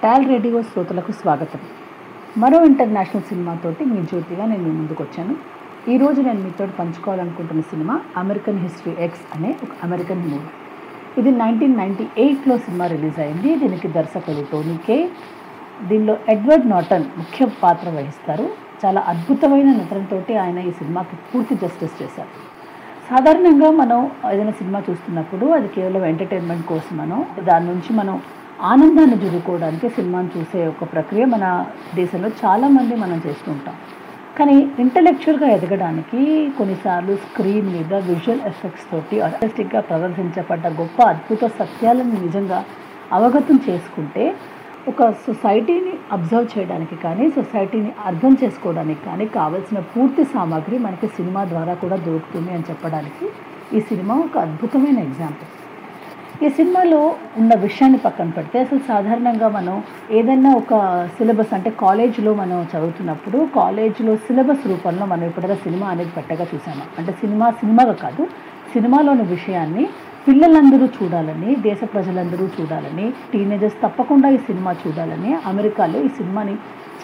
Tall radio శ్రోతలకు స్వాగతం. మరో ఇంటర్నేషనల్ సినిమాతోటి మీ జ్యోతిగా నేను మీ ముందుకు వచ్చాను. ఈరోజు నేను మీతో పంచుకోవాలనుకుంటున్న సినిమా అమెరికన్ హిస్టరీ ఎక్స్ అనే ఒక అమెరికన్ మూవీ. ఇది నైన్టీన్ నైంటీ ఎయిట్లో సినిమా రిలీజ్ అయింది. దీనికి దర్శకుడు టోనీ కే దీనిలో ఎడ్వర్డ్ నాటన్ ముఖ్య పాత్ర వహిస్తారు. చాలా అద్భుతమైన నటనతోటి ఆయన ఈ సినిమాకి పూర్తి జస్టిస్ చేశారు. సాధారణంగా మనం ఏదైనా సినిమా చూస్తున్నప్పుడు అది కేవలం ఎంటర్టైన్మెంట్ కోసమనో దాని నుంచి మనం ఆనందాన్ని జురుకోవడానికి సినిమాను చూసే ఒక ప్రక్రియ మన దేశంలో చాలామంది మనం చేస్తూ ఉంటాం. కానీ ఇంటలెక్చువల్గా ఎదగడానికి కొన్నిసార్లు స్క్రీన్ మీద విజువల్ ఎఫెక్ట్స్ తోటి ఆర్టిస్టిక్గా ప్రదర్శించబడ్డ గొప్ప అద్భుత సత్యాలను నిజంగా అవగతం చేసుకుంటే ఒక సొసైటీని అబ్జర్వ్ చేయడానికి కానీ సొసైటీని అర్థం చేసుకోవడానికి కానీ కావలసిన పూర్తి సామాగ్రి మనకి సినిమా ద్వారా కూడా దొరుకుతుంది అని చెప్పడానికి ఈ సినిమా ఒక అద్భుతమైన ఎగ్జాంపుల్ ఈ సినిమాలో ఉన్న విషయాన్ని పక్కన పెడితే అసలు సాధారణంగా మనం ఏదైనా ఒక సిలబస్ అంటే కాలేజ్లో మనం చదువుతున్నప్పుడు కాలేజ్లో సిలబస్ రూపంలో మనం ఇప్పటిదా సినిమా అనేది పెట్టగా చూసాము? అంటే సినిమా సినిమాగా కాదు సినిమాలోని విషయాన్ని పిల్లలందరూ చూడాలని దేశ ప్రజలందరూ చూడాలని టీనేజర్స్ తప్పకుండా ఈ సినిమా చూడాలని అమెరికాలో ఈ సినిమాని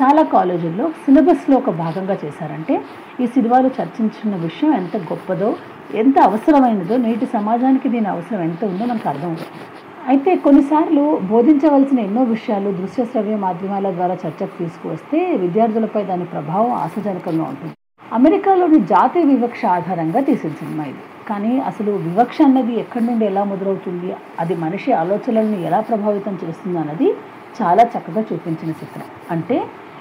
చాలా కాలేజీల్లో సిలబస్లో ఒక భాగంగా చేశారంటే ఈ సినిమాలో చర్చించిన విషయం ఎంత గొప్పదో ఎంత అవసరమైనదో నేటి సమాజానికి దీని అవసరం ఎంత ఉందో మనకు అర్థమవుతుంది. అయితే కొన్నిసార్లు బోధించవలసిన ఎన్నో విషయాలు దృశ్య శ్రవ్య మాధ్యమాల ద్వారా చర్చకు తీసుకువస్తే విద్యార్థులపై దాని ప్రభావం ఆశాజనకంగా ఉంటుంది. అమెరికాలోని జాతి వివక్ష ఆధారంగా తీసిన సినిమా ఇది. కానీ అసలు వివక్ష అన్నది ఎక్కడి నుండి ఎలా మొదలవుతుంది అది మనిషి ఆలోచనలను ఎలా ప్రభావితం చేస్తుంది అన్నది చాలా చక్కగా చూపించిన చిత్రం. అంటే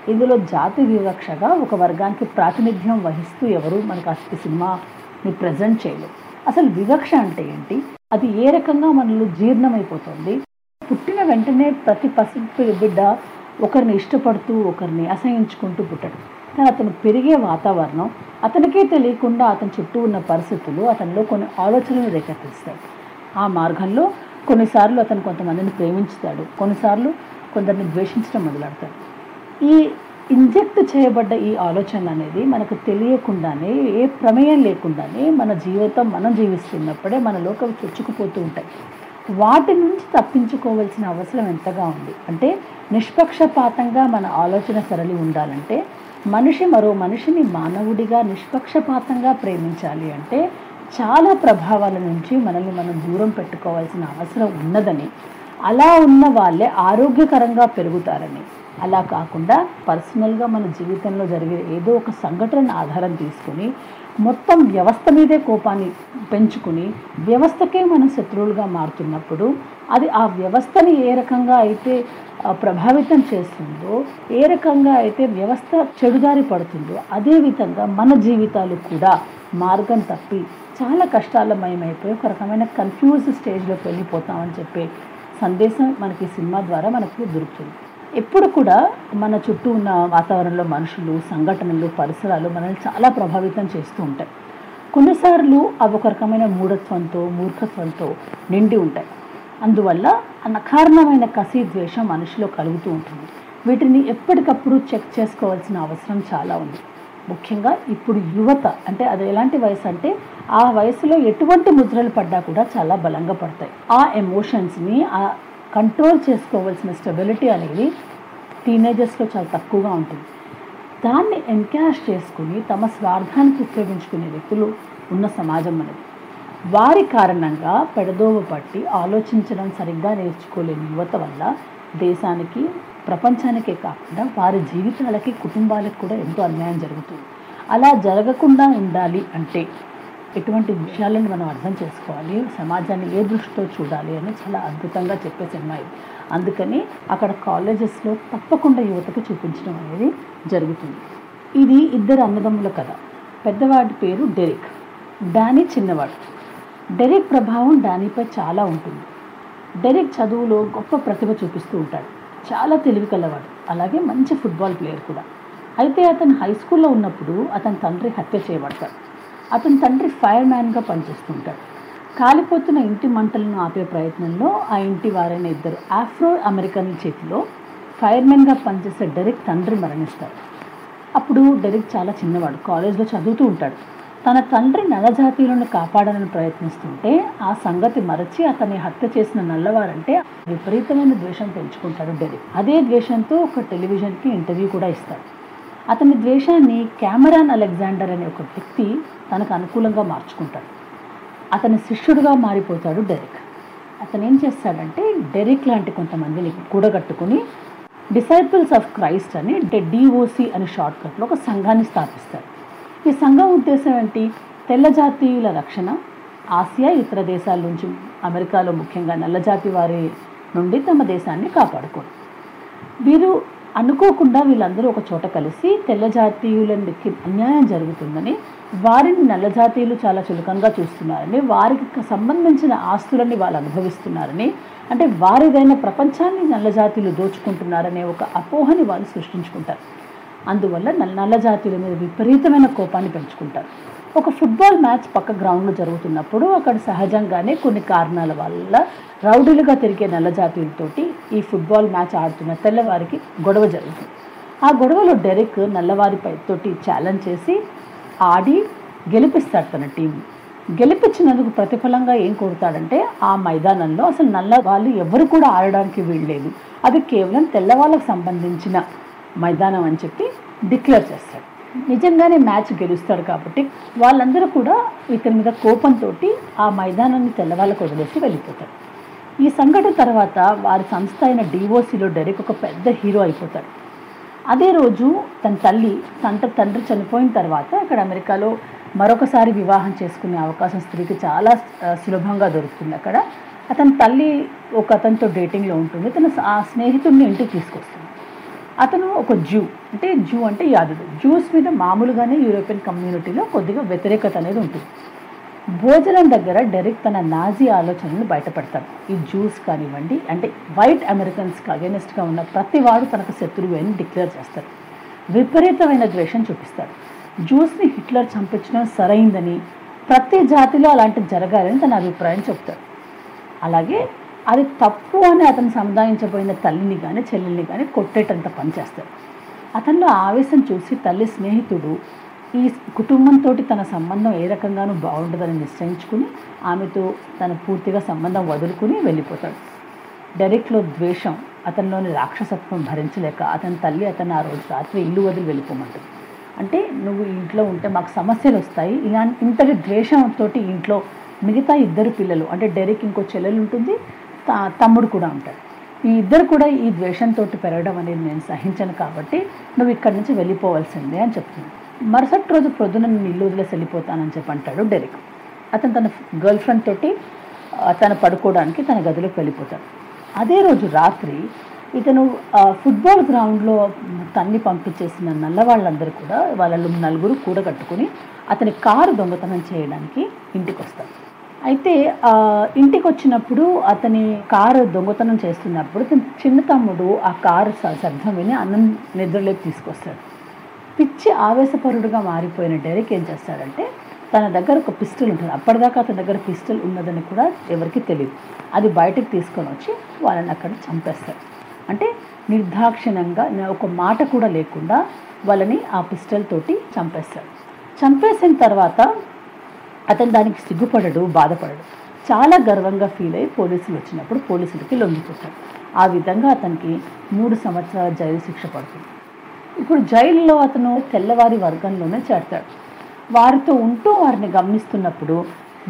ఇందులో జాతి వివక్షగా ఒక వర్గానికి ప్రాతినిధ్యం వహిస్తూ ఎవరు మనకు అసలు సినిమాని ప్రజెంట్ చేయలేదు. అసలు వివక్ష అంటే ఏంటి? అది ఏ రకంగా మనలో జీర్ణమైపోతుంది? పుట్టిన వెంటనే ప్రతి పసి బిడ్డ ఒకరిని ఇష్టపడుతూ ఒకరిని అసహించుకుంటూ పుట్టడు. కానీ అతను పెరిగే వాతావరణం అతనికే తెలియకుండా అతని చుట్టూ ఉన్న పరిస్థితులు అతనిలో కొన్ని ఆలోచనలు రేకెత్తిస్తాయి. ఆ మార్గంలో కొన్నిసార్లు అతను కొంతమందిని ప్రేమించుతాడు. కొన్నిసార్లు కొందరిని ద్వేషించడం మొదలెడతాడు ఈ ఇంజెక్ట్ చేయబడ్డ ఈ ఆలోచన అనేది మనకు తెలియకుండానే ఏ ప్రమేయం లేకుండానే మన జీవితం మనం జీవిస్తున్నప్పుడే మనలోకి అవి చొచ్చుకుపోతూ ఉంటాయి. వాటి నుంచి తప్పించుకోవాల్సిన అవసరం ఎంతగా ఉంది? అంటే నిష్పక్షపాతంగా మన ఆలోచన సరళి ఉండాలంటే మనిషి మరో మనిషిని మానవుడిగా నిష్పక్షపాతంగా ప్రేమించాలి అంటే చాలా ప్రభావాల నుంచి మనల్ని మనం దూరం పెట్టుకోవాల్సిన అవసరం ఉన్నదని అలా ఉన్న వాళ్ళే ఆరోగ్యకరంగా పెరుగుతారని. అలా కాకుండా పర్సనల్గా మన జీవితంలో జరిగే ఏదో ఒక సంఘటనను ఆధారం తీసుకుని మొత్తం వ్యవస్థ మీదే కోపాన్ని పెంచుకుని వ్యవస్థకే మనం శత్రువులుగా మారుతున్నప్పుడు అది ఆ వ్యవస్థని ఏ రకంగా అయితే ప్రభావితం చేస్తుందో ఏ రకంగా అయితే వ్యవస్థ చెడుదారి పడుతుందో అదేవిధంగా మన జీవితాలు కూడా మార్గం తప్పి చాలా కష్టాలమయమైపోయి ఒక రకమైన కన్ఫ్యూజ్ స్టేజ్లోకి వెళ్ళిపోతామని చెప్పే సందేశం మనకి సినిమా ద్వారా మనకు దొరుకుతుంది. ఎప్పుడు కూడా మన చుట్టూ ఉన్న వాతావరణంలో మనుషులు సంఘటనలు పరిసరాలు మనల్ని చాలా ప్రభావితం చేస్తూ ఉంటాయి. కొన్నిసార్లు అవి ఒక రకమైన మూఢత్వంతో మూర్ఖత్వంతో నిండి ఉంటాయి. అందువల్ల అనకారణమైన కసి ద్వేషం మనిషిలో కలుగుతూ ఉంటుంది. వీటిని ఎప్పటికప్పుడు చెక్ చేసుకోవాల్సిన అవసరం చాలా ఉంది. ముఖ్యంగా ఇప్పుడు యువత అంటే అది ఎలాంటి వయసు అంటే ఆ వయసులో ఎటువంటి ముద్రలు పడ్డా కూడా చాలా బలంగా పడతాయి. ఆ ఎమోషన్స్ని ఆ కంట్రోల్ చేసుకోవాల్సిన స్టెబిలిటీ అనేది టీనేజర్స్లో చాలా తక్కువగా ఉంటుంది. దాన్ని ఎన్కాష్ చేసుకుని తమ స్వార్థానికి ఉపయోగించుకునే వ్యక్తులు ఉన్న సమాజం అనేది. వారి కారణంగా పెడదోవ పట్టి ఆలోచించడం సరిగ్గా నేర్చుకోలేని యువత వల్ల దేశానికి ప్రపంచానికే కాకుండా వారి జీవితాలకి కుటుంబాలకు కూడా ఎంతో అన్యాయం జరుగుతుంది. అలా జరగకుండా ఉండాలి అంటే ఎటువంటి విషయాలను మనం అర్థం చేసుకోవాలి? సమాజాన్ని ఏ దృష్టితో చూడాలి అని చాలా అద్భుతంగా చెప్పే సినిమా ఇది. అందుకని అక్కడ కాలేజెస్లో తప్పకుండా యువతకు చూపించడం అనేది జరుగుతుంది. ఇది ఇద్దరు అన్నదమ్ముల కథ. పెద్దవాడి పేరు డెరిక్. డానీ చిన్నవాడు. డెరిక్ ప్రభావం డానీపై చాలా ఉంటుంది. డెరిక్ చదువులో గొప్ప ప్రతిభ చూపిస్తూ ఉంటాడు. చాలా తెలివి కలవాడు. అలాగే మంచి ఫుట్బాల్ ప్లేయర్ కూడా. అయితే అతను హై స్కూల్లో ఉన్నప్పుడు అతని తండ్రి హత్య చేయబడతాడు అతని తండ్రి ఫైర్ మ్యాన్గా పనిచేస్తుంటాడు. కాలిపోతున్న ఇంటి మంటలను ఆపే ప్రయత్నంలో ఆ ఇంటి వారైన ఇద్దరు ఆఫ్రో అమెరికన్ల చేతిలో ఫైర్మెన్గా పనిచేసే డెరిక్ తండ్రి మరణిస్తారు అప్పుడు డెరిక్ చాలా చిన్నవాడు కాలేజ్లో చదువుతూ ఉంటాడు. తన తండ్రి నల్లజాతీయులను కాపాడాలని ప్రయత్నిస్తుంటే ఆ సంగతి మరచి అతన్ని హత్య చేసిన నల్లవారంటే విపరీతమైన ద్వేషం పెంచుకుంటాడు డెరిక్. అదే ద్వేషంతో ఒక టెలివిజన్కి ఇంటర్వ్యూ కూడా ఇస్తాడు. అతని ద్వేషాన్ని కెమెరాన్ అలెగ్జాండర్ అనే ఒక వ్యక్తి తనకు అనుకూలంగా మార్చుకుంటాడు. అతని శిష్యుడుగా మారిపోతాడు డెరిక్. అతను ఏం చేస్తాడంటే డెరిక్ లాంటి కొంతమందిని కూడగట్టుకుని డిసైపుల్స్ ఆఫ్ క్రైస్ట్ అని అంటే డిఓసి అనే షార్ట్కట్లో ఒక సంఘాన్ని స్థాపిస్తారు. ఈ సంఘం ఉద్దేశం ఏంటి? తెల్ల జాతీయుల రక్షణ ఆసియా ఇతర దేశాల నుంచి అమెరికాలో ముఖ్యంగా నల్లజాతి వారి నుండి తమ దేశాన్ని కాపాడుకోవడం. వీరు అనుకోకుండా వీళ్ళందరూ ఒక చోట కలిసి తెల్ల జాతీయులకి అన్యాయం జరుగుతుందని వారిని నల్ల జాతీయులు చాలా చులకంగా చూస్తున్నారని వారికి సంబంధించిన ఆస్తులని వాళ్ళు అనుభవిస్తున్నారని అంటే వారిదైన ప్రపంచాన్ని నల్ల జాతీయులు దోచుకుంటున్నారనే ఒక అపోహని వాళ్ళు సృష్టించుకుంటారు. అందువల్ల నల్ల నల్ల జాతీయుల మీద విపరీతమైన కోపాన్ని పెంచుకుంటారు. ఒక ఫుట్బాల్ మ్యాచ్ పక్క గ్రౌండ్లో జరుగుతున్నప్పుడు అక్కడ సహజంగానే కొన్ని కారణాల వల్ల రౌడీలుగా తిరిగే నల్లజాతీయులతోటి ఈ ఫుట్బాల్ మ్యాచ్ ఆడుతున్న తెల్లవారికి గొడవ జరుగుతుంది. ఆ గొడవలో డెరెక్ నల్లవారిపై తోటి ఛాలెంజ్ చేసి ఆడి గెలిపిస్తాడు తన టీం. గెలిపించినందుకు ప్రతిఫలంగా ఏం కోరుతాడంటే ఆ మైదానంలో అసలు నల్ల వాళ్ళు ఎవరు కూడా ఆడడానికి వీల్లేదు. అది కేవలం తెల్లవాళ్ళకు సంబంధించిన మైదానం అని చెప్పి డిక్లేర్ చేస్తాడు. నిజంగానే మ్యాచ్ గెలుస్తాడు కాబట్టి వాళ్ళందరూ కూడా ఇతని మీద కోపంతో ఆ మైదానాన్ని తెల్లవాళ్ళకు వదిలేసి వెళ్ళిపోతారు. ఈ సంఘటన తర్వాత వారి సంస్థ అయిన డివోసీలో డెరిక్ ఒక పెద్ద హీరో అయిపోతాడు. అదే రోజు తన తల్లి తన తండ్రి చనిపోయిన తర్వాత ఇక్కడ అమెరికాలో మరొకసారి వివాహం చేసుకునే అవకాశం స్త్రీకి చాలా సులభంగా దొరుకుతుంది అక్కడ. అతని తల్లి ఒక అతనితో డేటింగ్లో ఉంటుంది. తన ఆ స్నేహితుడిని ఇంటికి తీసుకొస్తుంది. అతను ఒక జూ అంటే జూ అంటే యాదుడు. జూస్ మీద మామూలుగానే యూరోపియన్ కమ్యూనిటీలో కొద్దిగా వ్యతిరేకత అనేది ఉంటుంది. భోజనం దగ్గర డెరిక్ తన నాజీ ఆలోచనలు బయటపడతాడు. ఈ జ్యూస్ కానివ్వండి అంటే వైట్ అమెరికన్స్కి అగెనిస్ట్గా ఉన్న ప్రతి వాడు తనకు శత్రువు అని డిక్లేర్ చేస్తారు విపరీతమైన ద్వేషం చూపిస్తాడు. జ్యూస్ని హిట్లర్ చంపించడం సరైందని ప్రతి జాతిలో అలాంటి జరగాలని తన అభిప్రాయం చెప్తాడు. అలాగే అది తప్పు అని అతను సముదాయించబోయిన తల్లిని కానీ చెల్లెల్ని కానీ కొట్టేటంత పనిచేస్తాడు అతనిలో ఆవేశం చూసి తల్లి స్నేహితుడు ఈ కుటుంబంతో తన సంబంధం ఏ రకంగానూ బాగుండదని నిశ్చయించుకుని ఆమెతో తన పూర్తిగా సంబంధం వదులుకుని వెళ్ళిపోతాడు. డెరెక్ట్లో ద్వేషం అతనిలోని రాక్షసత్వం భరించలేక అతని తల్లి అతను ఆ రోజు రాత్రి ఇల్లు వదిలి వెళ్ళిపోమంటుంది. అంటే నువ్వు ఇంట్లో ఉంటే మాకు సమస్యలు వస్తాయి. ఇలా ఇంతటి ద్వేషంతో ఇంట్లో మిగతా ఇద్దరు పిల్లలు అంటే డెరెక్ ఇంకో చెల్లెలు ఉంటుంది తమ్ముడు కూడా ఉంటాడు. ఈ ఇద్దరు కూడా ఈ ద్వేషంతో పెరగడం అనేది నేను సహించను కాబట్టి నువ్వు ఇక్కడి నుంచి వెళ్ళిపోవాల్సిందే అని చెప్తుంది. మరుసటి రోజు ప్రొద్దున నేను ఇల్లు వదిలేసి వెళ్ళిపోతానని చెప్పి అంటాడు డెరిక్. అతను తన గర్ల్ ఫ్రెండ్ తోటి తను పడుకోవడానికి తన గదిలోకి వెళ్ళిపోతాడు. అదే రోజు రాత్రి ఇతను ఫుట్బాల్ గ్రౌండ్లో తన్ని పంపించేసిన నల్లవాళ్ళందరూ కూడా వాళ్ళ నలుగురు కూడగట్టుకుని అతని కారు దొంగతనం చేయడానికి ఇంటికి వస్తారు అయితే ఇంటికి వచ్చినప్పుడు అతని కారు దొంగతనం చేస్తున్నప్పుడు చిన్న తమ్ముడు ఆ కారు శబ్దం విని అన్నం నిద్రలోకి తీసుకొస్తాడు. పిచ్చి ఆవేశపరుడుగా మారిపోయిన డెరిక్ ఏం చేస్తాడంటే తన దగ్గర ఒక పిస్టల్ ఉంటుంది. అప్పటిదాకా అతని దగ్గర పిస్టల్ ఉన్నదని కూడా ఎవరికి తెలియదు అది బయటకు తీసుకొని వచ్చి వాళ్ళని అక్కడ చంపేస్తాడు. అంటే నిర్దాక్షిణంగా ఒక మాట కూడా లేకుండా వాళ్ళని ఆ పిస్టల్ తోటి చంపేస్తాడు. చంపేసిన తర్వాత అతను దానికి సిగ్గుపడడు బాధపడడు. చాలా గర్వంగా ఫీల్ అయ్యి పోలీసులు వచ్చినప్పుడు పోలీసులకి లొంగిపోతాడు ఆ విధంగా అతనికి మూడు సంవత్సరాల జైలు శిక్ష పడుతుంది. ఇప్పుడు జైల్లో అతను తెల్లవారి వర్గంలోనే చేరతాడు. వారితో ఉంటూ వారిని గమనిస్తున్నప్పుడు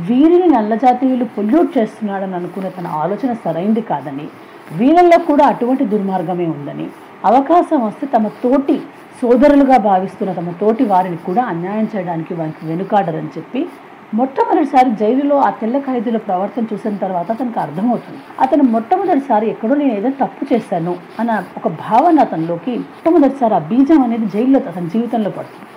వీరిని నల్లజాతీయులు పొల్యూట్ చేస్తున్నాడని అనుకునే తన ఆలోచన సరైంది కాదని వీళ్ళల్లో కూడా అటువంటి దుర్మార్గమే ఉందని అవకాశం వస్తే తమ తోటి సోదరులుగా భావిస్తున్న తమ తోటి వారిని కూడా అన్యాయం చేయడానికి వారికి వెనుకాడరని చెప్పి మొట్టమొదటిసారి జైలులో ఆ తెల్ల ఖైదీల ప్రవర్తన చూసిన తర్వాత అతనికి అర్థమవుతుంది. అతను మొట్టమొదటిసారి ఎక్కడో నేను ఏదో తప్పు చేశాను అన్న ఒక భావన అతనిలోకి మొట్టమొదటిసారి ఆ బీజం అనేది జైల్లో అతని జీవితంలో పడుతుంది.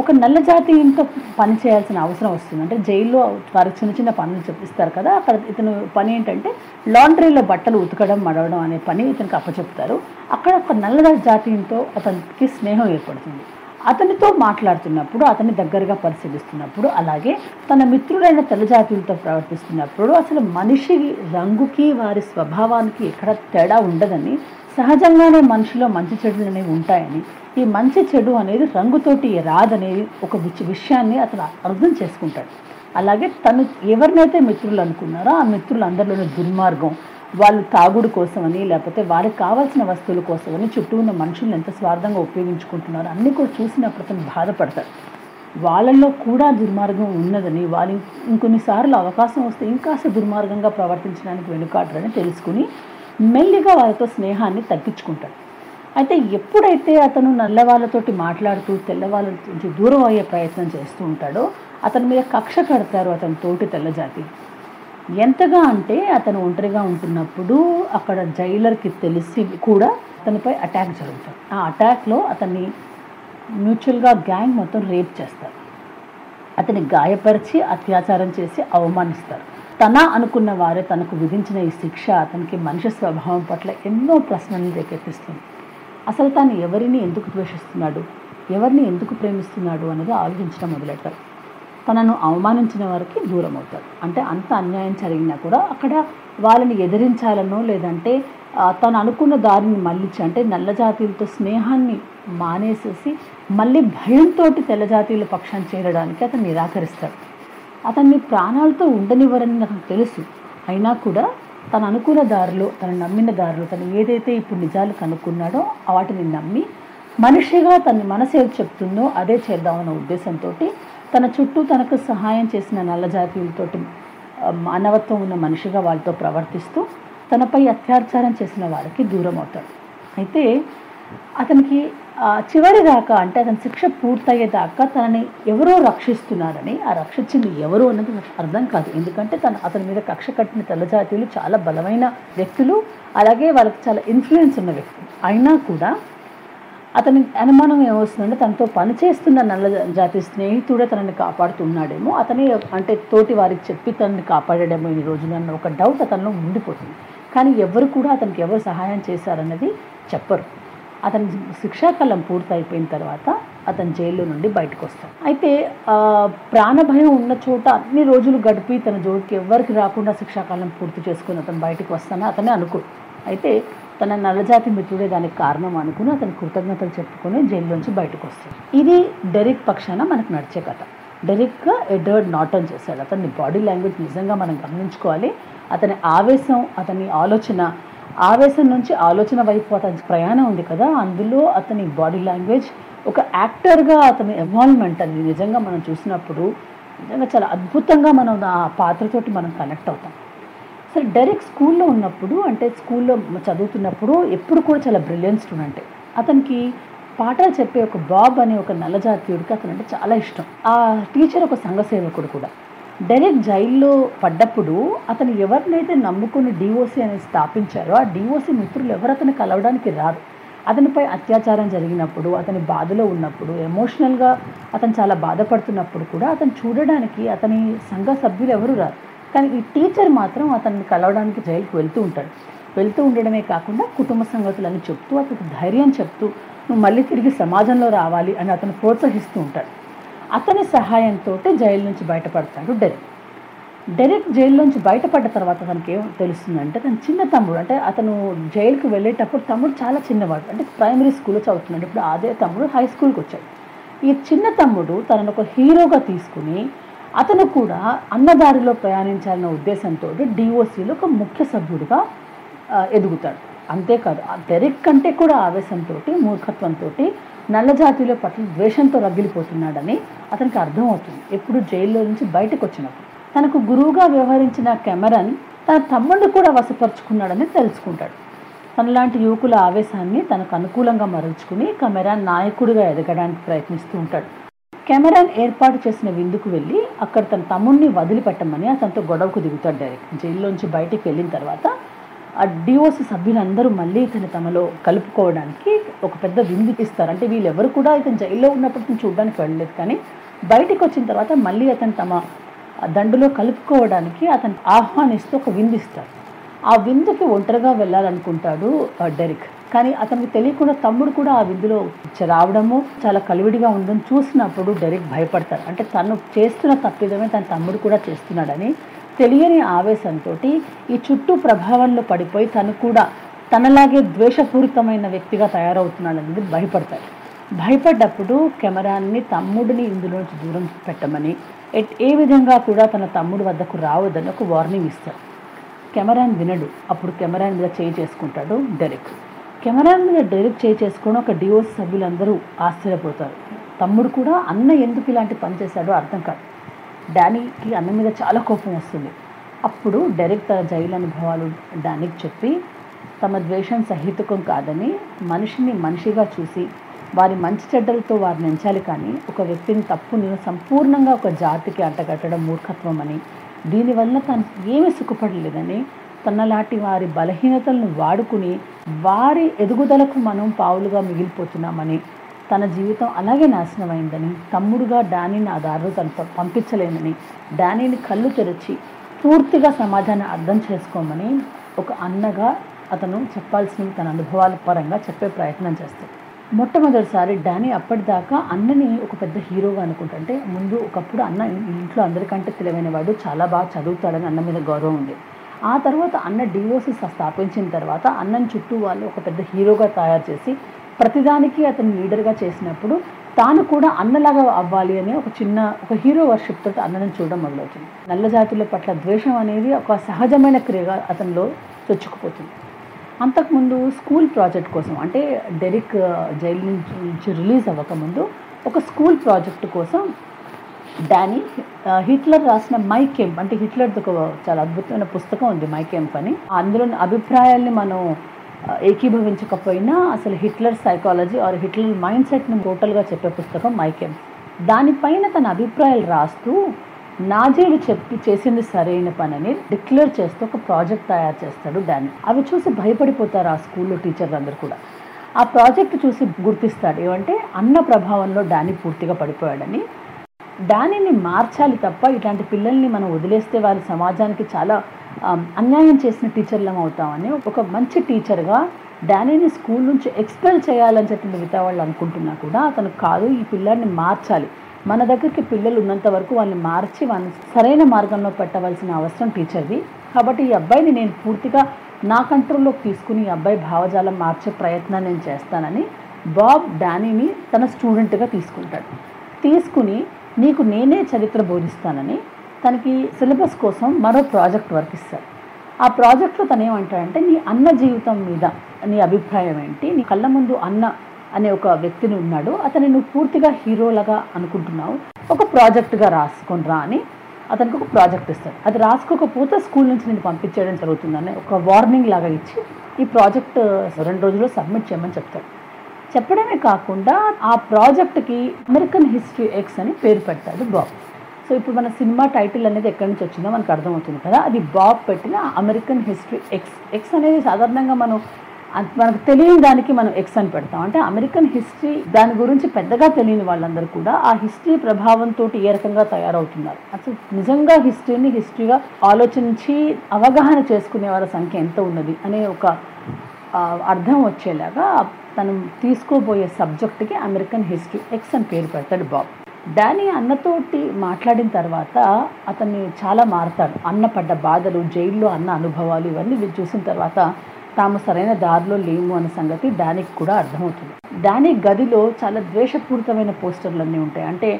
ఒక నల్ల జాతి ఇంకా పని చేయాల్సిన అవసరం వస్తుంది. అంటే జైల్లో వారికి చిన్న చిన్న పనులు చెప్పిస్తారు కదా అక్కడ ఇతను పని ఏంటంటే లాండ్రీలో బట్టలు ఉతకడం మడవడం అనే పని ఇతనికి అప్పచెప్తారు. అక్కడ ఒక నల్ల జాతీయంతో అతనికి స్నేహం ఏర్పడుతుంది. అతనితో మాట్లాడుతున్నప్పుడు అతని దగ్గరగా పరిశీలిస్తున్నప్పుడు అలాగే తన మిత్రుడైన తెల్ల ప్రవర్తిస్తున్నప్పుడు అసలు మనిషి రంగుకి వారి స్వభావానికి ఎక్కడ తేడా ఉండదని సహజంగానే మనిషిలో మంచి చెడులు అనేవి ఉంటాయని ఈ మంచి చెడు అనేది రంగుతోటి రాదనేది ఒక విషయాన్ని అతను అర్థం చేసుకుంటాడు. అలాగే తను ఎవరినైతే మిత్రులు అనుకున్నారో ఆ మిత్రులందరిలోని దుర్మార్గం వాళ్ళు తాగుడు కోసమని లేకపోతే వారికి కావాల్సిన వస్తువుల కోసమని చుట్టూ ఉన్న మనుషులను ఎంత స్వార్థంగా ఉపయోగించుకుంటున్నారో అన్నీ కూడా చూసినప్పుడు అతను బాధపడతారు వాళ్ళల్లో కూడా దుర్మార్గం ఉన్నదని వాళ్ళు ఇంకొన్నిసార్లు అవకాశం వస్తే ఇంకాస్త దుర్మార్గంగా ప్రవర్తించడానికి వెనుకాడరని తెలుసుకుని మెల్లిగా వాళ్ళతో స్నేహాన్ని తగ్గించుకుంటాడు. అయితే ఎప్పుడైతే అతను నల్ల వాళ్ళతోటి మాట్లాడుతూ తెల్లవాళ్ళ నుంచి దూరం అయ్యే ప్రయత్నం చేస్తూ ఉంటాడో అతని మీద కక్ష కడతారు అతని తోటి తెల్లజాతి. ఎంతగా అంటే అతను ఒంటరిగా ఉంటున్నప్పుడు అక్కడ జైలర్కి తెలిసి కూడా అతనిపై అటాక్ జరుగుతుంది ఆ అటాక్లో అతన్ని మ్యూచువల్గా గ్యాంగ్ మొత్తం రేప్ చేస్తారు. అతని గాయపరిచి అత్యాచారం చేసి అవమానిస్తారు. తన అనుకున్న వారే తనకు విధించిన ఈ శిక్ష అతనికి మనిషి స్వభావం పట్ల ఎన్నో ప్రశ్నలను రేకెత్తిస్తుంది. అసలు తాను ఎవరిని ఎందుకు ద్వేషిస్తున్నాడు? ఎవరిని ఎందుకు ప్రేమిస్తున్నాడు? అనేది ఆలోచించడం మొదలెట్టారు. తనను అవమానించిన వారికి దూరం అవుతారు అంటే అంత అన్యాయం జరిగినా కూడా అక్కడ వాళ్ళని ఎదిరించాలనో లేదంటే తను అనుకున్న దారిని మళ్ళించి అంటే నల్ల జాతీయులతో స్నేహాన్ని మానేసేసి మళ్ళీ భయంతో తెల్ల జాతీయుల పక్షాన్ని చేరడానికి అతను నిరాకరిస్తాడు. అతన్ని ప్రాణాలతో ఉండనివ్వరని నాకు తెలుసు. అయినా కూడా తను అనుకున్న దారిలో తను నమ్మిన దారిలో తను ఏదైతే ఇప్పుడు నిజాలు కనుక్కున్నాడో వాటిని నమ్మి మనిషిగా తన మనసు ఏది చెప్తుందో అదే చేద్దామన్న ఉద్దేశంతో తన చుట్టూ తనకు సహాయం చేసిన నల్ల జాతీయులతోటి మానవత్వం ఉన్న మనిషిగా వాళ్ళతో ప్రవర్తిస్తూ తనపై అత్యాచారం చేసిన వారికి దూరం అవుతాడు అయితే అతనికి చివరి దాకా అంటే అతని శిక్ష పూర్తయ్యేదాకా తనని ఎవరో రక్షిస్తున్నారని ఆ రక్షించింది ఎవరు అన్నది నాకు అర్థం కాదు. ఎందుకంటే తను అతని మీద కక్ష కట్టిన తెల్లజాతీయులు చాలా బలమైన వ్యక్తులు అలాగే వాళ్ళకి చాలా ఇన్ఫ్లుయెన్స్ ఉన్న వ్యక్తులు. అయినా కూడా అతని అనుమానం ఏమొస్తుందంటే తనతో పనిచేస్తున్న నల్ల జాతి స్నేహితుడే తనని కాపాడుతున్నాడేమో. అతనే అంటే తోటి వారికి చెప్పి తనని కాపాడాడేమో ఈ రోజున అన్న ఒక డౌట్ అతనిలో ఉండిపోతుంది. కానీ ఎవరు కూడా అతనికి ఎవరు సహాయం చేశారన్నది చెప్పరు. అతని శిక్షాకాలం పూర్తయిపోయిన తర్వాత అతను జైల్లో నుండి బయటకు వస్తాడు అయితే ప్రాణభయం ఉన్న చోట అన్ని రోజులు గడిపి తన జోడికి ఎవరికి రాకుండా శిక్షాకాలం పూర్తి చేసుకుని అతను బయటకు వస్తానని అతనే అనుకోడు అయితే తన నల్లజాతి మిత్రుడే దానికి కారణం అనుకుని అతని కృతజ్ఞతలు చెప్పుకొని జైల్లోంచి బయటకు వస్తాడు ఇది డెరిక్ పక్షాన మనకు నడిచే కథ. డెరిక్గా ఎడ్వర్డ్ నాటన్ చేశాడు. అతని బాడీ లాంగ్వేజ్ నిజంగా మనం గమనించుకోవాలి. అతని ఆవేశం అతని ఆలోచన ఆవేశం నుంచి ఆలోచన వైపు అతని ప్రయాణం ఉంది కదా. అందులో అతని బాడీ లాంగ్వేజ్ ఒక యాక్టర్గా అతని ఎవాల్వ్మెంట్ అది నిజంగా మనం చూసినప్పుడు నిజంగా చాలా అద్భుతంగా మనం ఆ పాత్రతోటి మనం కనెక్ట్ అవుతాం. అసలు డైరెక్ట్ స్కూల్లో ఉన్నప్పుడు అంటే స్కూల్లో చదువుతున్నప్పుడు ఎప్పుడు కూడా చాలా బ్రిలియంట్ స్టూడెంట్. అతనికి పాఠాలు చెప్పే ఒక బాబ్ అనే ఒక నల్లజాతీయుడికి అతను అంటే చాలా ఇష్టం. ఆ టీచర్ ఒక సంఘ సేవకుడు కూడా. డైరెక్ట్ జైల్లో పడ్డప్పుడు అతను ఎవరినైతే నమ్ముకుని డిఓసి అనేది స్థాపించారో ఆ డిఓసి మిత్రులు ఎవరు అతను కలవడానికి రారు. అతనిపై అత్యాచారం జరిగినప్పుడు అతని బాధలో ఉన్నప్పుడు ఎమోషనల్గా అతను చాలా బాధపడుతున్నప్పుడు కూడా అతను చూడడానికి అతని సంఘ సభ్యులు ఎవరు రారు. కానీ ఈ టీచర్ మాత్రం అతన్ని కలవడానికి జైలుకు వెళ్తూ ఉంటాడు. వెళ్తూ ఉండడమే కాకుండా కుటుంబ సంగతులని చెప్తూ అతనికి ధైర్యం చెప్తూ నువ్వు మళ్ళీ తిరిగి సమాజంలో రావాలి అని అతను ప్రోత్సహిస్తూ ఉంటాడు. అతని సహాయంతో జైలు నుంచి బయటపడతాడు డెరెక్. డైరెక్ట్ జైల్లోంచి బయటపడ్డ తర్వాత తనకి ఏం తెలుస్తుందంటే తన చిన్న తమ్ముడు అంటే అతను జైలుకి వెళ్ళేటప్పుడు తమ్ముడు చాలా చిన్నవాడు అంటే ప్రైమరీ స్కూల్లో చదువుతున్నాడు. ఇప్పుడు అదే తమ్ముడు హై స్కూల్కి వచ్చాడు. ఈ చిన్న తమ్ముడు తనను ఒక హీరోగా తీసుకుని అతను కూడా అన్నదారిలో ప్రయాణించాలన్న ఉద్దేశంతో డిఓసిలో ఒక ముఖ్య సభ్యుడిగా ఎదుగుతాడు. అంతేకాదు ఆ డెరెక్ కంటే కూడా ఆవేశంతో మూర్ఖత్వంతో నల్ల పట్ల ద్వేషంతో రగిలిపోతున్నాడని అతనికి అర్థమవుతుంది. ఎప్పుడు జైల్లో నుంచి బయటకు వచ్చినప్పుడు తనకు గురువుగా వ్యవహరించిన కెమెరన్ తన తమ్ముడిని కూడా వశపరుచుకున్నాడని తెలుసుకుంటాడు. తనలాంటి యువకుల ఆవేశాన్ని తనకు అనుకూలంగా మరల్చుకుని కెమెరాన్ నాయకుడిగా ఎదగడానికి ప్రయత్నిస్తూ ఉంటాడు. కెమెరాన్ ఏర్పాటు చేసిన విందుకు వెళ్ళి అక్కడ తన తమ్ముడిని వదిలిపెట్టమని అతనితో గొడవకు దిగుతాడు డైరెక్ట్. జైల్లోంచి బయటికి వెళ్ళిన తర్వాత ఆ డిఓసి సభ్యులందరూ మళ్ళీ ఇతను తమలో కలుపుకోవడానికి ఒక పెద్ద విందు ఇస్తారు. అంటే వీళ్ళెవరు కూడా ఇతను జైల్లో ఉన్నప్పుడు ఇతను చూడడానికి వెళ్ళలేదు. కానీ బయటికి వచ్చిన తర్వాత మళ్ళీ అతను తమ దండులో కలుపుకోవడానికి అతను ఆహ్వానిస్తూ ఒక విందు ఇస్తారు ఆ విందుకి ఒంటరిగా వెళ్ళాలనుకుంటాడు డెరిక్ కానీ అతనికి తెలియకుండా తమ్ముడు కూడా ఆ విందులో రావడము చాలా కలివిడిగా ఉందని చూసినప్పుడు డైరెక్ట్ భయపడతాడు అంటే తను చేస్తున్న తప్పిదమే తన తమ్ముడు కూడా చేస్తున్నాడని తెలియని ఆవేశంతో ఈ చుట్టూ ప్రభావంలో పడిపోయి తను కూడా తనలాగే ద్వేషపూరితమైన వ్యక్తిగా తయారవుతున్నాడనేది భయపడతారు. భయపడతాడు భయపడ్డప్పుడు కెమెరాని తమ్ముడిని ఇందులోంచి దూరం పెట్టమని ఎట్ ఏ విధంగా కూడా తన తమ్ముడు వద్దకు రావద్దని ఒక వార్నింగ్ ఇస్తాడు కెమెరాని వినడు. అప్పుడు కెమెరాని మీద చేయి చేసుకుంటాడు డైరెక్ట్. కెమెరా మీద డైరెక్ట్ చేయి చేసుకుని ఒక డివోర్స్ సభ్యులందరూ ఆశ్చర్యపోతారు. తమ్ముడు కూడా అన్న ఎందుకు ఇలాంటి పని చేశాడో అర్థం కాదు. డానీకి అన్న మీద చాలా కోపం వస్తుంది. అప్పుడు డైరెక్ట్ తన జైలు అనుభవాలు డానీకి చెప్పి తమ ద్వేషం సహితకం కాదని మనిషిని మనిషిగా చూసి వారి మంచి చెడ్డలతో వారిని ఎంచాలి కానీ ఒక వ్యక్తిని తప్పుని సంపూర్ణంగా ఒక జాతికి అంటగట్టడం మూర్ఖత్వం అని దీనివల్ల తను ఏమీ సుఖపడలేదని తనలాంటి వారి బలహీనతలను వాడుకుని వారి ఎదుగుదలకు మనం పావులుగా మిగిలిపోతున్నామని తన జీవితం అలాగే నాశనమైందని తమ్ముడుగా డానీని ఆ దారిలో తను పంపించలేనని డానీని కళ్ళు తెరిచి పూర్తిగా సమాజాన్ని అర్థం చేసుకోమని ఒక అన్నగా అతను చెప్పాల్సిన తన అనుభవాల పరంగా చెప్పే ప్రయత్నం చేస్తాడు. మొట్టమొదటిసారి డానీ అప్పటిదాకా అన్నని ఒక పెద్ద హీరోగా అనుకుంటుంటే ముందు ఒకప్పుడు అన్న ఇంట్లో అందరికంటే తెలివైన వాడు చాలా బాగా చదువుతాడని అన్న మీద గౌరవం ఉంది. ఆ తర్వాత అన్న డివోర్స్ స్థాపించిన తర్వాత అన్నని చుట్టూ వాళ్ళు ఒక పెద్ద హీరోగా తయారు చేసి ప్రతిదానికి అతను లీడర్గా చేసినప్పుడు తాను కూడా అన్నలాగా అవ్వాలి అని ఒక చిన్న ఒక హీరో వర్షిప్ తోటి అన్నను చూడడం మొదలవుతుంది. నల్ల జాతుల పట్ల ద్వేషం అనేది ఒక సహజమైన క్రియగా అతనిలో చొచ్చుకుపోతుంది. అంతకుముందు స్కూల్ ప్రాజెక్ట్ కోసం అంటే డెరిక్ జైలు నుంచి నుంచి రిలీజ్ అవ్వకముందు ఒక స్కూల్ ప్రాజెక్ట్ కోసం డానీ హిట్లర్ రాసిన మై కెంప్ అంటే హిట్లర్ది ఒక చాలా అద్భుతమైన పుస్తకం ఉంది మై కెంప్ అని. అందులోని అభిప్రాయాల్ని మనం ఏకీభవించకపోయినా అసలు Hitler psychology or Hitler mind సెట్ని టోటల్గా చెప్పే పుస్తకం మై కెంప్ దానిపైన తన అభిప్రాయాలు రాస్తూ నాజీలు చెప్పి చేసింది సరైన పనని డిక్లేర్ చేస్తూ ఒక ప్రాజెక్ట్ తయారు చేస్తాడు డానీ. అవి చూసి భయపడిపోతారు ఆ స్కూల్లో టీచర్లు అందరూ కూడా. ఆ ప్రాజెక్ట్ చూసి గుర్తిస్తాడు. ఏమంటే అన్న ప్రభావంలో డానీ పూర్తిగా పడిపోయాడని. దానిని మార్చాలి తప్ప ఇట్లాంటి పిల్లల్ని మనం వదిలేస్తే వారి సమాజానికి చాలా అన్యాయం చేసిన టీచర్లం అవుతామని ఒక మంచి టీచర్గా డానీని స్కూల్ నుంచి ఎక్స్పెల్ చేయాలని చెప్పి మిగతా వాళ్ళు అనుకుంటున్నా కూడా అతను కాదు ఈ పిల్లాడిని మార్చాలి. మన దగ్గరికి పిల్లలు ఉన్నంత వరకు వాళ్ళని మార్చి వాళ్ళని సరైన మార్గంలో పెట్టవలసిన అవసరం టీచర్ది. కాబట్టి ఈ అబ్బాయిని నేను పూర్తిగా నా కంట్రోల్లోకి తీసుకుని ఈ అబ్బాయి భావజాలం మార్చే ప్రయత్నం నేను చేస్తానని బాబ్ డానీని తన స్టూడెంట్గా తీసుకుంటాడు. తీసుకుని నీకు నేనే చరిత్ర బోధిస్తానని తనకి సిలబస్ కోసం మరో ప్రాజెక్ట్ వర్క్ ఇస్తారు. ఆ ప్రాజెక్ట్లో తను ఏమంటాడంటే నీ అన్న జీవితం మీద నీ అభిప్రాయం ఏంటి? నీ కళ్ళ ముందు అన్న అనే ఒక వ్యక్తిని ఉన్నాడు. అతని నువ్వు పూర్తిగా హీరోలాగా అనుకుంటున్నావు. ఒక ప్రాజెక్ట్గా రాసుకొని రా అని అతనికి ఒక ప్రాజెక్ట్ ఇస్తాడు. అది రాసుకోకపోతే స్కూల్ నుంచి నేను పంపించేయడం జరుగుతుందని ఒక వార్నింగ్ లాగా ఇచ్చి ఈ ప్రాజెక్ట్ రెండు రోజుల్లో సబ్మిట్ చేయమని చెప్తాడు. చెప్పడమే కాకుండా ఆ ప్రాజెక్ట్కి అమెరికన్ హిస్టరీ ఎక్స్ అని పేరు పెడతాడు బాబ్. సో ఇప్పుడు మన సినిమా టైటిల్ అనేది ఎక్కడి నుంచి వచ్చిందో మనకు అర్థమవుతుంది కదా. అది బాబ్ పెట్టిన అమెరికన్ హిస్టరీ ఎక్స్ ఎక్స్ అనేది సాధారణంగా మనం మనకు తెలియని దానికి మనం ఎక్స్ అని పెడతాం. అంటే అమెరికన్ హిస్టరీ దాని గురించి పెద్దగా తెలియని వాళ్ళందరూ కూడా ఆ హిస్టరీ ప్రభావంతో ఏ రకంగా తయారవుతున్నారు. అసలు నిజంగా హిస్టరీని హిస్టరీగా ఆలోచించి అవగాహన చేసుకునే వాళ్ళ సంఖ్య ఎంత ఉన్నది అనే ఒక అర్థం వచ్చేలాగా తను తీసుకోబోయే సబ్జెక్ట్కి అమెరికన్ హిస్టరీ ఎక్స్ అని పేరు పెడతాడు బాబ్. డానీ అన్నతోటి మాట్లాడిన తర్వాత అతన్ని చాలా మారుతాడు. అన్న పడ్డ బాధలు జైల్లో అన్న అనుభవాలు ఇవన్నీ చూసిన తర్వాత తాము సరైన దారిలో లేము అన్న సంగతి డానీకి కూడా అర్థమవుతుంది. డానీ గదిలో చాలా ద్వేషపూరితమైన పోస్టర్లు అన్నీ ఉంటాయి. అంటే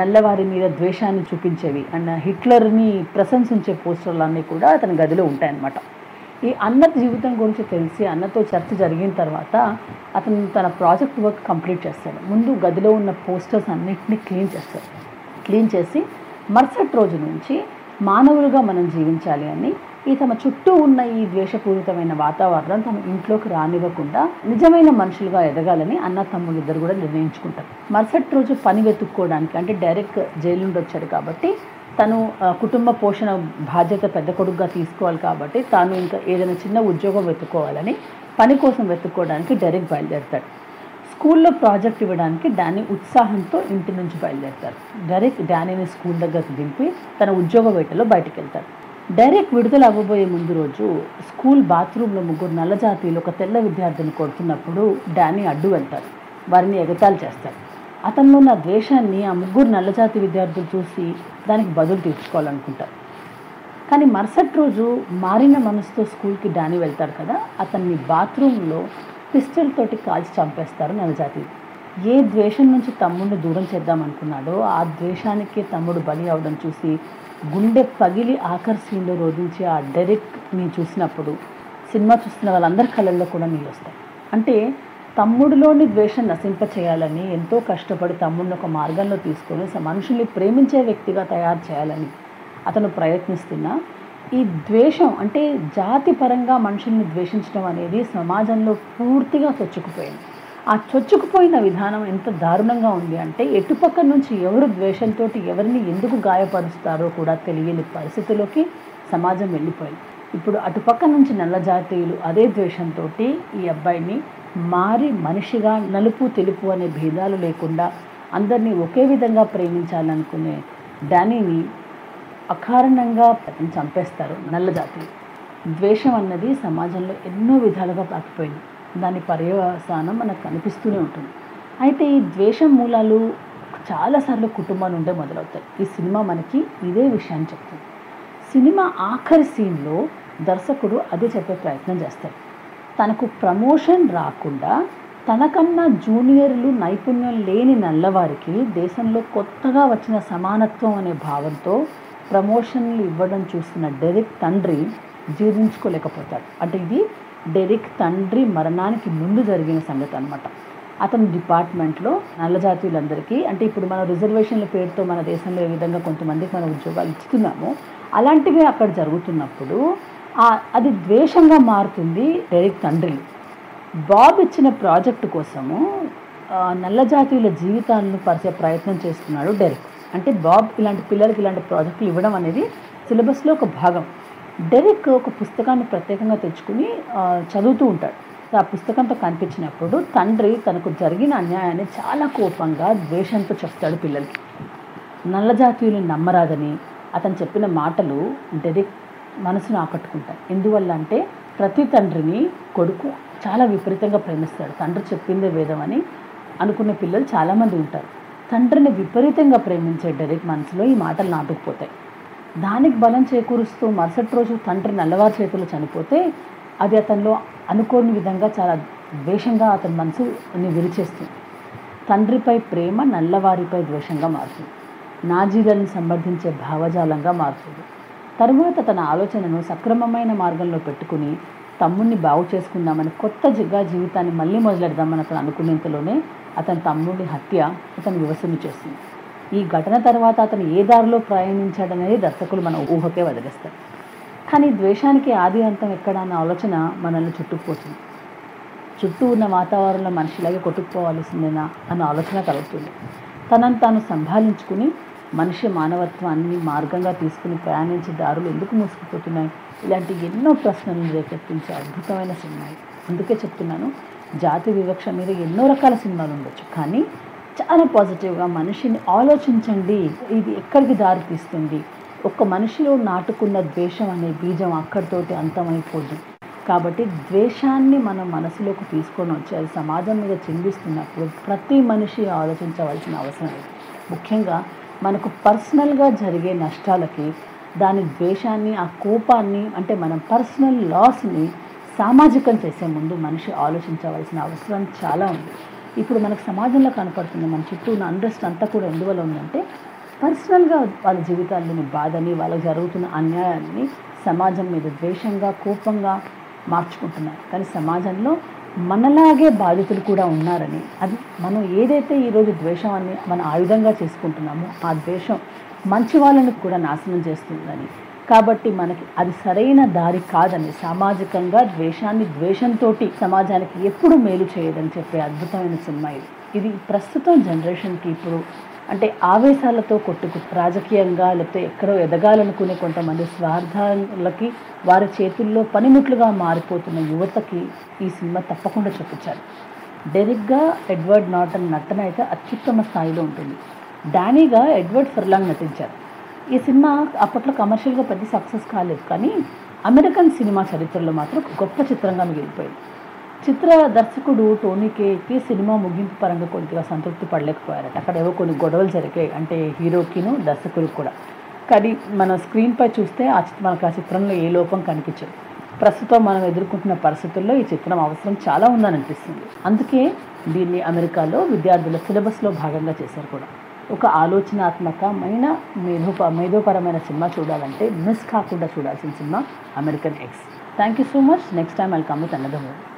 నల్లవారి మీద ద్వేషాన్ని చూపించేవి. అండ్ హిట్లర్ని ప్రశంసించే పోస్టర్లు అన్నీ కూడా అతని గదిలో ఉంటాయన్నమాట. ఈ అన్న జీవితం గురించి తెలిసి అన్నతో చర్చ జరిగిన తర్వాత అతను తన ప్రాజెక్ట్ వర్క్ కంప్లీట్ చేస్తాడు. ముందు గదిలో ఉన్న పోస్టర్స్ అన్నింటినీ క్లీన్ చేస్తాడు. క్లీన్ చేసి మరుసటి రోజు నుంచి మానవులుగా మనం జీవించాలి అని ఈ తమ చుట్టూ ఉన్న ఈ ద్వేషపూరితమైన వాతావరణం తమ ఇంట్లోకి రానివ్వకుండా నిజమైన మనుషులుగా ఎదగాలని అన్న తమ్ముళ్ళు ఇద్దరు కూడా నిర్ణయించుకుంటారు. మరుసటి రోజు పని వెతుక్కోవడానికి అంటే డైరెక్ట్ జైలు నుండి వచ్చాడు కాబట్టి తను కుటుంబ పోషణ బాధ్యత పెద్ద కొడుకుగా తీసుకోవాలి కాబట్టి తాను ఇంకా ఏదైనా చిన్న ఉద్యోగం వెతుక్కోవాలని పని కోసం వెతుక్కోవడానికి డైరెక్ట్ బయలుదేరుతాడు. స్కూల్లో ప్రాజెక్ట్ ఇవ్వడానికి డానీ ఉత్సాహంతో ఇంటి నుంచి బయలుదేరుతారు డైరెక్ట్ డానీని స్కూల్ దగ్గరకు దింపి తన ఉద్యోగ వేటలో బయటకు వెళ్తారు డైరెక్ట్ విడుదల అవ్వబోయే ముందు రోజు స్కూల్ బాత్రూంలో ముగ్గురు నల్ల జాతీయులు ఒక తెల్ల విద్యార్థిని కొడుతున్నప్పుడు డానీ అడ్డు వెళ్తారు వారిని ఎగతాలు చేస్తారు అతనిలో ఉన్న ద్వేషాన్ని ఆ ముగ్గురు నల్లజాతి విద్యార్థులు చూసి దానికి బదులు తీర్చుకోవాలనుకుంటారు కానీ మరుసటి రోజు మారిన మనసుతో స్కూల్కి డాని వెళ్తాడు కదా అతన్ని బాత్రూంలో పిస్టల్ తోటి కాల్చి చంపేస్తారు నల్లజాతి ఏ ద్వేషం నుంచి తమ్ముడిని దూరం చేద్దాం అనుకున్నాడో ఆ ద్వేషానికి తమ్ముడు బలి అవడం చూసి గుండె పగిలి ఆఖరి సీన్లో రోధించి ఆ డైరెక్ట్ని చూసినప్పుడు సినిమా చూస్తున్న వాళ్ళందరి కళ్ళల్లో కూడా నీళ్ళు వస్తాయి. అంటే తమ్ముడిలోని ద్వేషం నశింప చేయాలని ఎంతో కష్టపడి తమ్ముడిని ఒక మార్గంలో తీసుకొని మనుషుల్ని ప్రేమించే వ్యక్తిగా తయారు చేయాలని అతను ప్రయత్నిస్తున్న ఈ ద్వేషం అంటే జాతి పరంగా మనుషుల్ని ద్వేషించడం అనేది సమాజంలో పూర్తిగా చొచ్చుకుపోయింది. ఆ చొచ్చుకుపోయిన విధానం ఎంత దారుణంగా ఉంది అంటే ఎటుపక్క నుంచి ఎవరు ద్వేషంతో ఎవరిని ఎందుకు గాయపరుస్తారో కూడా తెలియని పరిస్థితిలోకి సమాజం వెళ్ళిపోయింది. ఇప్పుడు అటుపక్క నుంచి నల్ల జాతీయులు అదే ద్వేషంతో ఈ అబ్బాయిని మారి మనిషిగా నలుపు తెలుపు అనే భేదాలు లేకుండా అందరినీ ఒకే విధంగా ప్రేమించాలనుకునే డానీని అకారణంగా చంపేస్తారు నల్ల ద్వేషం అన్నది సమాజంలో ఎన్నో విధాలుగా పాకిపోయింది. దాని పర్యవసానం మనకు కనిపిస్తూనే ఉంటుంది. అయితే ఈ ద్వేషం మూలాలు చాలాసార్లు కుటుంబం నుండే మొదలవుతాయి. ఈ సినిమా మనకి ఇదే విషయాన్ని చెప్తుంది. సినిమా ఆఖరి సీన్లో దర్శకుడు అదే చెప్పే ప్రయత్నం చేస్తాడు. తనకు ప్రమోషన్ రాకుండా తనకన్నా జూనియర్లు నైపుణ్యం లేని నల్లవారికి దేశంలో కొత్తగా వచ్చిన సమానత్వం అనే భావంతో ప్రమోషన్లు ఇవ్వడం చూస్తున్న డెరిక్ తండ్రి జీర్ణించుకోలేకపోతాడు. అంటే ఇది డెరిక్ తండ్రి మరణానికి ముందు జరిగిన సంగతి అనమాట అతని డిపార్ట్మెంట్లో నల్ల జాతీయులందరికీ అంటే ఇప్పుడు మన రిజర్వేషన్ల పేరుతో మన దేశంలో ఏ విధంగా కొంతమందికి మన ఉద్యోగాలు ఇస్తున్నామో అలాంటివి అక్కడ జరుగుతున్నప్పుడు అది ద్వేషంగా మారుతుంది డెరిక్ తండ్రి. బాబ్ ఇచ్చిన ప్రాజెక్టు కోసము నల్లజాతీయుల నల్ల జాతీయుల జీవితాలను పరిచే ప్రయత్నం చేస్తున్నాడు డెరిక్ అంటే బాబ్ ఇలాంటి పిల్లలకి ఇలాంటి ప్రాజెక్టులు ఇవ్వడం అనేది సిలబస్లో ఒక భాగం. డెరిక్ ఒక పుస్తకాన్ని ప్రత్యేకంగా తెచ్చుకుని చదువుతూ ఉంటాడు. ఆ పుస్తకంతో కనిపించినప్పుడు తండ్రి తనకు జరిగిన అన్యాయాన్ని చాలా కోపంగా ద్వేషంతో చెప్తాడు పిల్లలకి. నల్ల జాతీయులు నమ్మరాదని అతను చెప్పిన మాటలు డెరిక్ మనసును ఆకట్టుకుంటాయి. ఎందువల్ల అంటే ప్రతి తండ్రిని కొడుకు చాలా విపరీతంగా ప్రేమిస్తాడు. తండ్రి చెప్పిందే వేదం అని అనుకునే పిల్లలు చాలామంది ఉంటారు. తండ్రిని విపరీతంగా ప్రేమించే డైరెక్ట్ మనసులో ఈ మాటలు నాటుకుపోతాయి. దానికి బలం చేకూరుస్తూ మరుసటి రోజు తండ్రి నల్లవారి చేతులు చనిపోతే అది అతనిలో అనుకోని విధంగా చాలా ద్వేషంగా అతని మనసుని విరిచేస్తుంది. తండ్రిపై ప్రేమ నల్లవారిపై ద్వేషంగా మారుతుంది. నాజీలను సంబంధించే భావజాలంగా మారుతుంది. తరువాత తన ఆలోచనను సక్రమమైన మార్గంలో పెట్టుకుని తమ్ముడిని బాగు చేసుకుందామని కొత్త జిగ్గా జీవితాన్ని మళ్ళీ మొదలెడదామని అతను అనుకునేంతలోనే అతని తమ్ముడి హత్య అతను వివసము చేస్తుంది ఈ ఘటన తర్వాత అతను ఏ దారిలో ప్రయాణించాడనేది దర్శకులు మన ఊహకే వదిలేస్తారు. కానీ ద్వేషానికి ఆది అంతం ఎక్కడ అన్న ఆలోచన మనల్ని చుట్టుకుపోతుంది. చుట్టూ ఉన్న వాతావరణంలో మనిషిలాగే కొట్టుకుపోవాల్సిందేనా అన్న ఆలోచన కలుగుతుంది. తనను తాను సంభాలించుకుని మనిషి మానవత్వాన్ని మార్గంగా తీసుకుని ప్రయాణించే దారులు ఎందుకు మూసుకుపోతున్నాయి? ఇలాంటి ఎన్నో ప్రశ్నలను రేకెత్తించే అద్భుతమైన సినిమా అందుకే చెప్తున్నాను జాతి వివక్ష మీద ఎన్నో రకాల సినిమాలు ఉండొచ్చు. కానీ చాలా పాజిటివ్గా మనిషిని ఆలోచించండి. ఇది ఎక్కడికి దారి తీస్తుంది? ఒక్క మనిషిలో నాటుకున్న ద్వేషం అనే బీజం అక్కడితోటి అంతమైపోదు. కాబట్టి ద్వేషాన్ని మనం మనసులోకి తీసుకొని వచ్చి అది సమాజం మీద చిందిస్తున్నప్పుడు ప్రతి మనిషి ఆలోచించవలసిన అవసరం లేదు. ముఖ్యంగా మనకు పర్సనల్గా జరిగే నష్టాలకి దాని ద్వేషాన్ని ఆ కోపాన్ని అంటే మనం పర్సనల్ లాస్ని సామాజికం చేసే ముందు మనిషి ఆలోచించవలసిన అవసరం చాలా ఉంది. ఇప్పుడు మనకు సమాజంలో కనపడుతుంది మన చుట్టూ ఉన్న అండ్రెస్ట్ అంతా కూడా ఎందువల్ల ఉందంటే పర్సనల్గా వాళ్ళ జీవితాల్లోని బాధని వాళ్ళకి జరుగుతున్న అన్యాయాన్ని సమాజం మీద ద్వేషంగా కోపంగా మార్చుకుంటున్నారు. కానీ సమాజంలో మనలాగే బాధితులు కూడా ఉన్నారని అది మనం ఏదైతే ఈరోజు ద్వేషం అని మన ఆయుధంగా చేసుకుంటున్నామో ఆ ద్వేషం మంచి వాళ్ళని కూడా నాశనం చేస్తుందని. కాబట్టి మనకి అది సరైన దారి కాదని సామాజికంగా ద్వేషాన్ని ద్వేషంతో సమాజానికి ఎప్పుడు మేలు చేయదని చెప్పే అద్భుతమైన సినిమా ఇది. ఇది ప్రస్తుతం జనరేషన్కి ఇప్పుడు అంటే ఆవేశాలతో కొట్టుకు రాజకీయంగా లేకపోతే ఎక్కడో ఎదగాలనుకునే కొంతమంది స్వార్థాలకి వారి చేతుల్లో పనిముట్లుగా మారిపోతున్న యువతకి ఈ సినిమా తప్పకుండా చూపించాలి. డెరిక్గా ఎడ్వర్డ్ నాటన్ నటన అయితే అత్యుత్తమ స్థాయిలో ఉంటుంది. డానీగా ఎడ్వర్డ్ ఫర్లాంగ్ నటించారు. ఈ సినిమా అప్పట్లో కమర్షియల్గా పెద్ద సక్సెస్ కాలేదు కానీ అమెరికన్ సినిమా చరిత్రలో మాత్రం గొప్ప చిత్రంగా మిగిలిపోయింది. చిత్ర దర్శకుడు టోనీ కేకి సినిమా ముగింపు పరంగా కొద్దిగా సంతృప్తి పడలేకపోయారట. అక్కడ ఏవో కొన్ని గొడవలు జరిగాయి. అంటే హీరోకిను దర్శకులకు కూడా. కానీ మన స్క్రీన్పై చూస్తే ఆ చిత్రం మనకు ఆ చిత్రంలో ఏ లోపం కనిపించదు. ప్రస్తుతం మనం ఎదుర్కొంటున్న పరిస్థితుల్లో ఈ చిత్రం అవసరం చాలా ఉందని అనిపిస్తుంది అందుకే దీన్ని అమెరికాలో విద్యార్థుల సిలబస్లో భాగంగా చేశారు కూడా. ఒక ఆలోచనాత్మకమైన మేధోప మేధోపరమైన సినిమా చూడాలంటే మిస్ కాకుండా చూడాల్సిన cinema American X. Thank you so much. Next time I come with another movie.